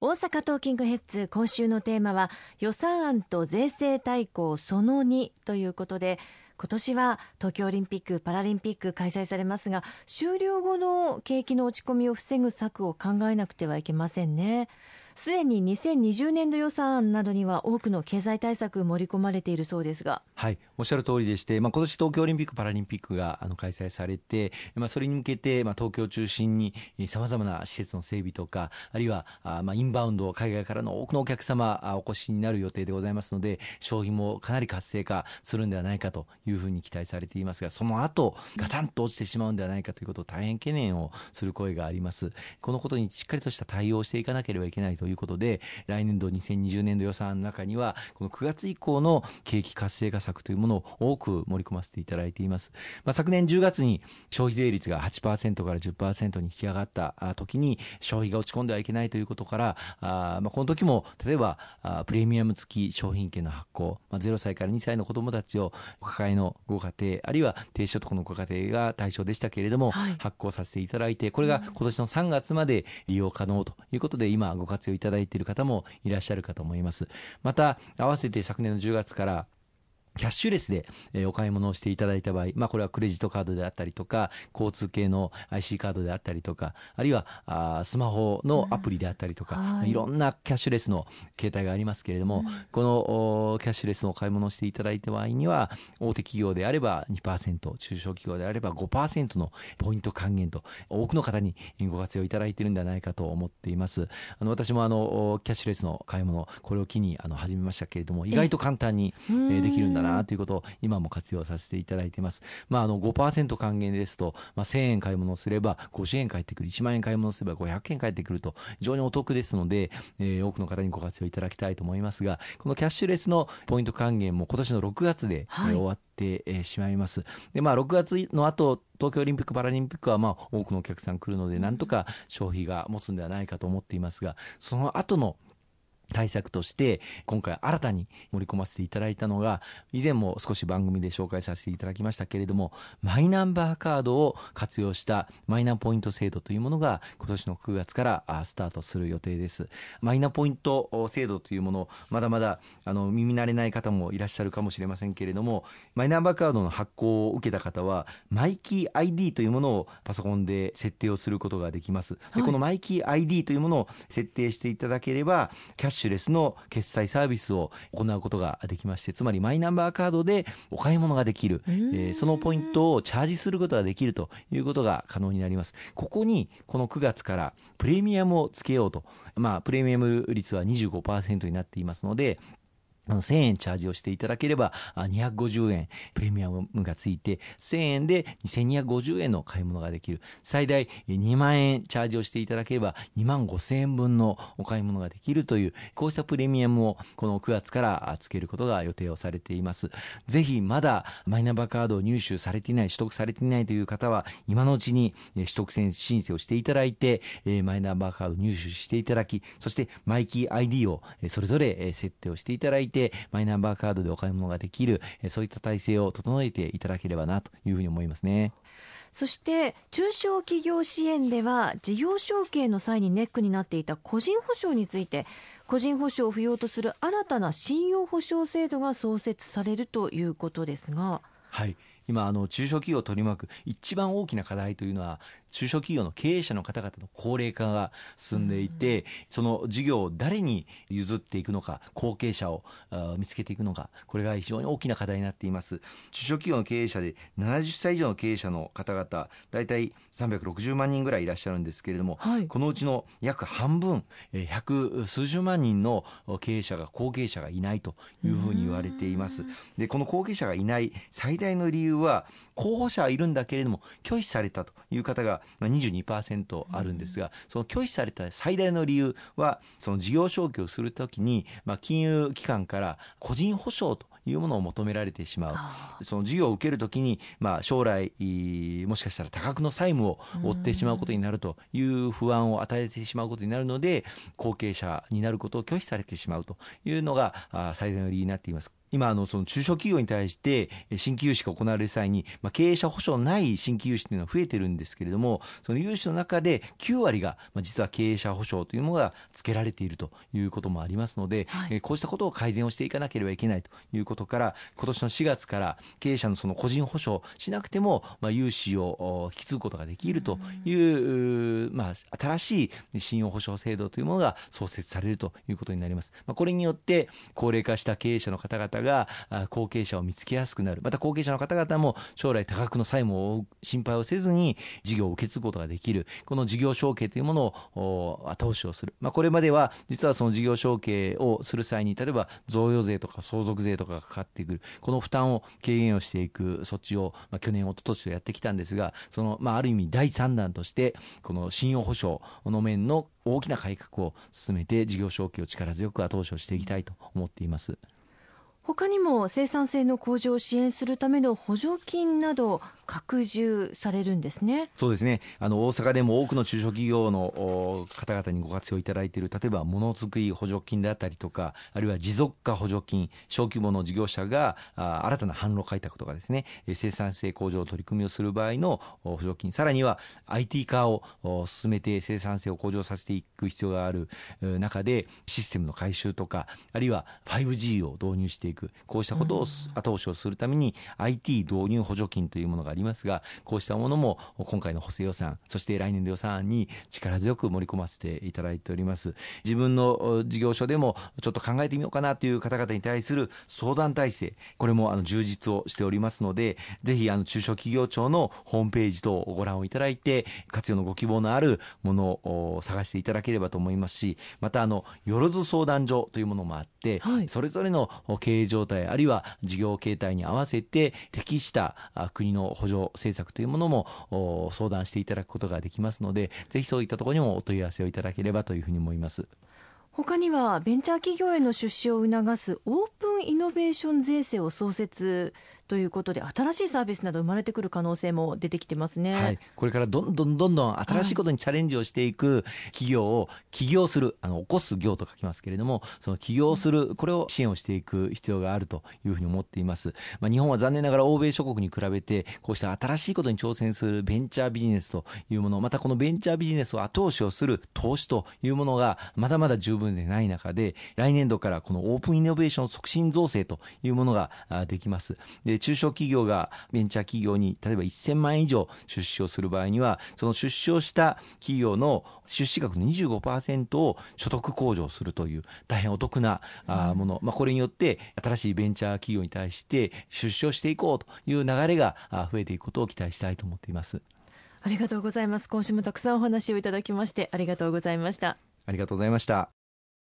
大阪トーキングヘッズ今週のテーマは予算案と税制大綱その2ということで今年は東京オリンピック・パラリンピック開催されますが終了後の景気の落ち込みを防ぐ策を考えなくてはいけませんね。すでに2020年度予算案などには多くの経済対策盛り込まれているそうですが。はいおっしゃる通りでして、まあ、今年東京オリンピック・パラリンピックがあの開催されて、まあ、それに向けて、まあ、東京を中心にさまざまな施設の整備とかあるいはあ、まあ、インバウンド海外からの多くのお客様あお越しになる予定でございますので消費もかなり活性化するんではないかというふうに期待されていますがその後ガタンと落ちてしまうんではないかということを大変懸念をする声があります。このことにしっかりとした対応していかなければいけないということで来年度2020年度予算の中にはこの9月以降の景気活性化策というものを多く盛り込ませていただいています、まあ、昨年10月に消費税率が8%から10%に引き上がった時に消費が落ち込んではいけないということからあ、まあ、この時も例えばあプレミアム付き商品券の発行、まあ、0歳から2歳の子どもたちをお抱えのご家庭あるいは低所得のご家庭が対象でしたけれども、はい、発行させていただいてこれが今年の3月まで利用可能ということで今ご活用いただいている方もいらっしゃるかと思います。また、合わせて昨年の10月からキャッシュレスで、えお買い物をしていただいた場合、まあ、これはクレジットカードであったりとか、交通系の IC カードであったりとか、あるいはあスマホのアプリであったりとか、うん、い。ろんなキャッシュレスの形態がありますけれども、うん、このキャッシュレスの買い物をしていただいた場合には、大手企業であれば2%、中小企業であれば5%のポイント還元と、多くの方にご活用いただいているんではないかと思っています。あの私もあのキャッシュレスの買い物、これを機にあの始めましたけれども、意外と簡単にできるんだななということを今も活用させていただいています。まあ、あの5%還元ですと、まあ、1000円買い物すれば50円返ってくる、1万円買い物すれば500円返ってくると、非常にお得ですので、えー、多くの方にご活用いただきたいと思いますが、このキャッシュレスのポイント還元も今年の6月で、はい、終わって、えー、しまいます。で、まあ、6月の後、東京オリンピック・パラリンピックはまあ多くのお客さん来るので、なんとか消費が持つんではないかと思っていますが、その後の対策として今回新たに盛り込ませていただいたのが以前も少し番組で紹介させていただきましたけれどもマイナンバーカードを活用したマイナポイント制度というものが今年の9月からスタートする予定です。マイナポイント制度というものまだまだあの耳慣れない方もいらっしゃるかもしれませんけれどもマイナンバーカードの発行を受けた方はマイキー ID というものをパソコンで設定をすることができます。でこのマイキー ID というものを設定していただければキャッシュレスの決済サービスを行うことができましてつまりマイナンバーカードでお買い物ができる、えー、そのポイントをチャージすることができるということが可能になります。ここにこの9月からプレミアムをつけようと。まあプレミアム率は25%になっていますので1000円チャージをしていただければ250円プレミアムがついて1000円で2250円の買い物ができる。最大2万円チャージをしていただければ2万5000円分のお買い物ができるというこうしたプレミアムをこの9月からつけることが予定をされています。ぜひまだマイナンバーカードを入手されていない取得されていないという方は今のうちに取得申請をしていただいてマイナンバーカード入手していただきそしてマイキー ID をそれぞれ設定をしていただいててマイナンバーカードでお買い物ができるそういった体制を整えていただければなというふうに思いますね。そして中小企業支援では事業承継の際にネックになっていた個人保証について個人保証を不要とする新たな信用保証制度が創設されるということですが。はい今あの中小企業を取り巻く一番大きな課題というのは中小企業の経営者の方々の高齢化が進んでいて、その事業を誰に譲っていくのか後継者を見つけていくのかこれが非常に大きな課題になっています。中小企業の経営者で70歳以上の経営者の方々大体360万人ぐらいいらっしゃるんですけれども、はい、このうちの約半分百数十万人の経営者が後継者がいないというふうに言われています。でこの後継者がいない最大の理由は候補者はいるんだけれども拒否されたという方が22%あるんですがその拒否された最大の理由はその事業承継をするときに、まあ、金融機関から個人保証というものを求められてしまう。その事業を受けるときに、まあ、将来もしかしたら多額の債務を負ってしまうことになるという不安を与えてしまうことになるので後継者になることを拒否されてしまうというのが最大の理由になっています今あのその中小企業に対して新規融資が行われる際に、まあ、経営者保証ない新規融資というのは増えてるんですけれどもその融資の中で9割が、まあ、実は経営者保証というものが付けられているということもありますので、はい、こうしたことを改善をしていかなければいけないということから今年の4月から経営者のその個人保証しなくても、まあ、融資を引き継ぐことができるという、うまあ、新しい信用保証制度というものが創設されるということになります。まあ、これによって高齢化した経営者の方々が後継者を見つけやすくなる。また後継者の方々も将来多額の債務を心配をせずに事業を受け継ぐことができる。この事業承継というものを後押しをする、まあ、これまでは実はその事業承継をする際に例えば贈与税とか相続税とかがかかってくる。この負担を軽減をしていく措置を、まあ、去年一昨年とやってきたんですがその、まあ、ある意味第3弾としてこの信用保証の面の大きな改革を進めて事業承継を力強く後押しをしていきたいと思っています。他にも生産性の向上を支援するための補助金など拡充されるんですね。そうですね。あの大阪でも多くの中小企業の方々にご活用いただいている例えばものづくり補助金であったりとかあるいは持続化補助金小規模の事業者があ新たな販路開拓とかですね生産性向上の取り組みをする場合の補助金。さらには IT 化を進めて生産性を向上させていく必要がある中でシステムの改修とかあるいは 5G を導入していく。くこうしたことを後押しをするために IT 導入補助金というものがありますがこうしたものも今回の補正予算そして来年度予算案に力強く盛り込ませていただいております。自分の事業所でもちょっと考えてみようかなという方々に対する相談体制これもあの充実をしておりますのでぜひあの中小企業庁のホームページ等をご覧をいただいて活用のご希望のあるものを探していただければと思いますしまたあのよろず相談所というものもあって、はい、それぞれの経営状態あるいは事業形態に合わせて適した国の補助政策というものも相談していただくことができますのでぜひそういったところにもお問い合わせをいただければというふうに思います。他にはベンチャー企業への出資を促すオープンイノベーション税制を創設ということで新しいサービスなど生まれてくる可能性も出てきてますね、はい、これからどんどんどんどん新しいことにチャレンジをしていく企業を起業するあの起こす業と書きますけれどもその起業するこれを支援をしていく必要があるというふうに思っています、まあ、日本は残念ながら欧米諸国に比べてこうした新しいことに挑戦するベンチャービジネスというものまたこのベンチャービジネスを後押しをする投資というものがまだまだ十分でない中で来年度からこのオープンイノベーション促進造成というものができます。で中小企業がベンチャー企業に例えば1000万円以上出資をする場合にはその出資をした企業の出資額の25%を所得控除するという大変お得なもの、まあ、これによって新しいベンチャー企業に対して出資をしていこうという流れが増えていくことを期待したいと思っています。ありがとうございます。今週もたくさんお話をいただきましてありがとうございました。ありがとうございました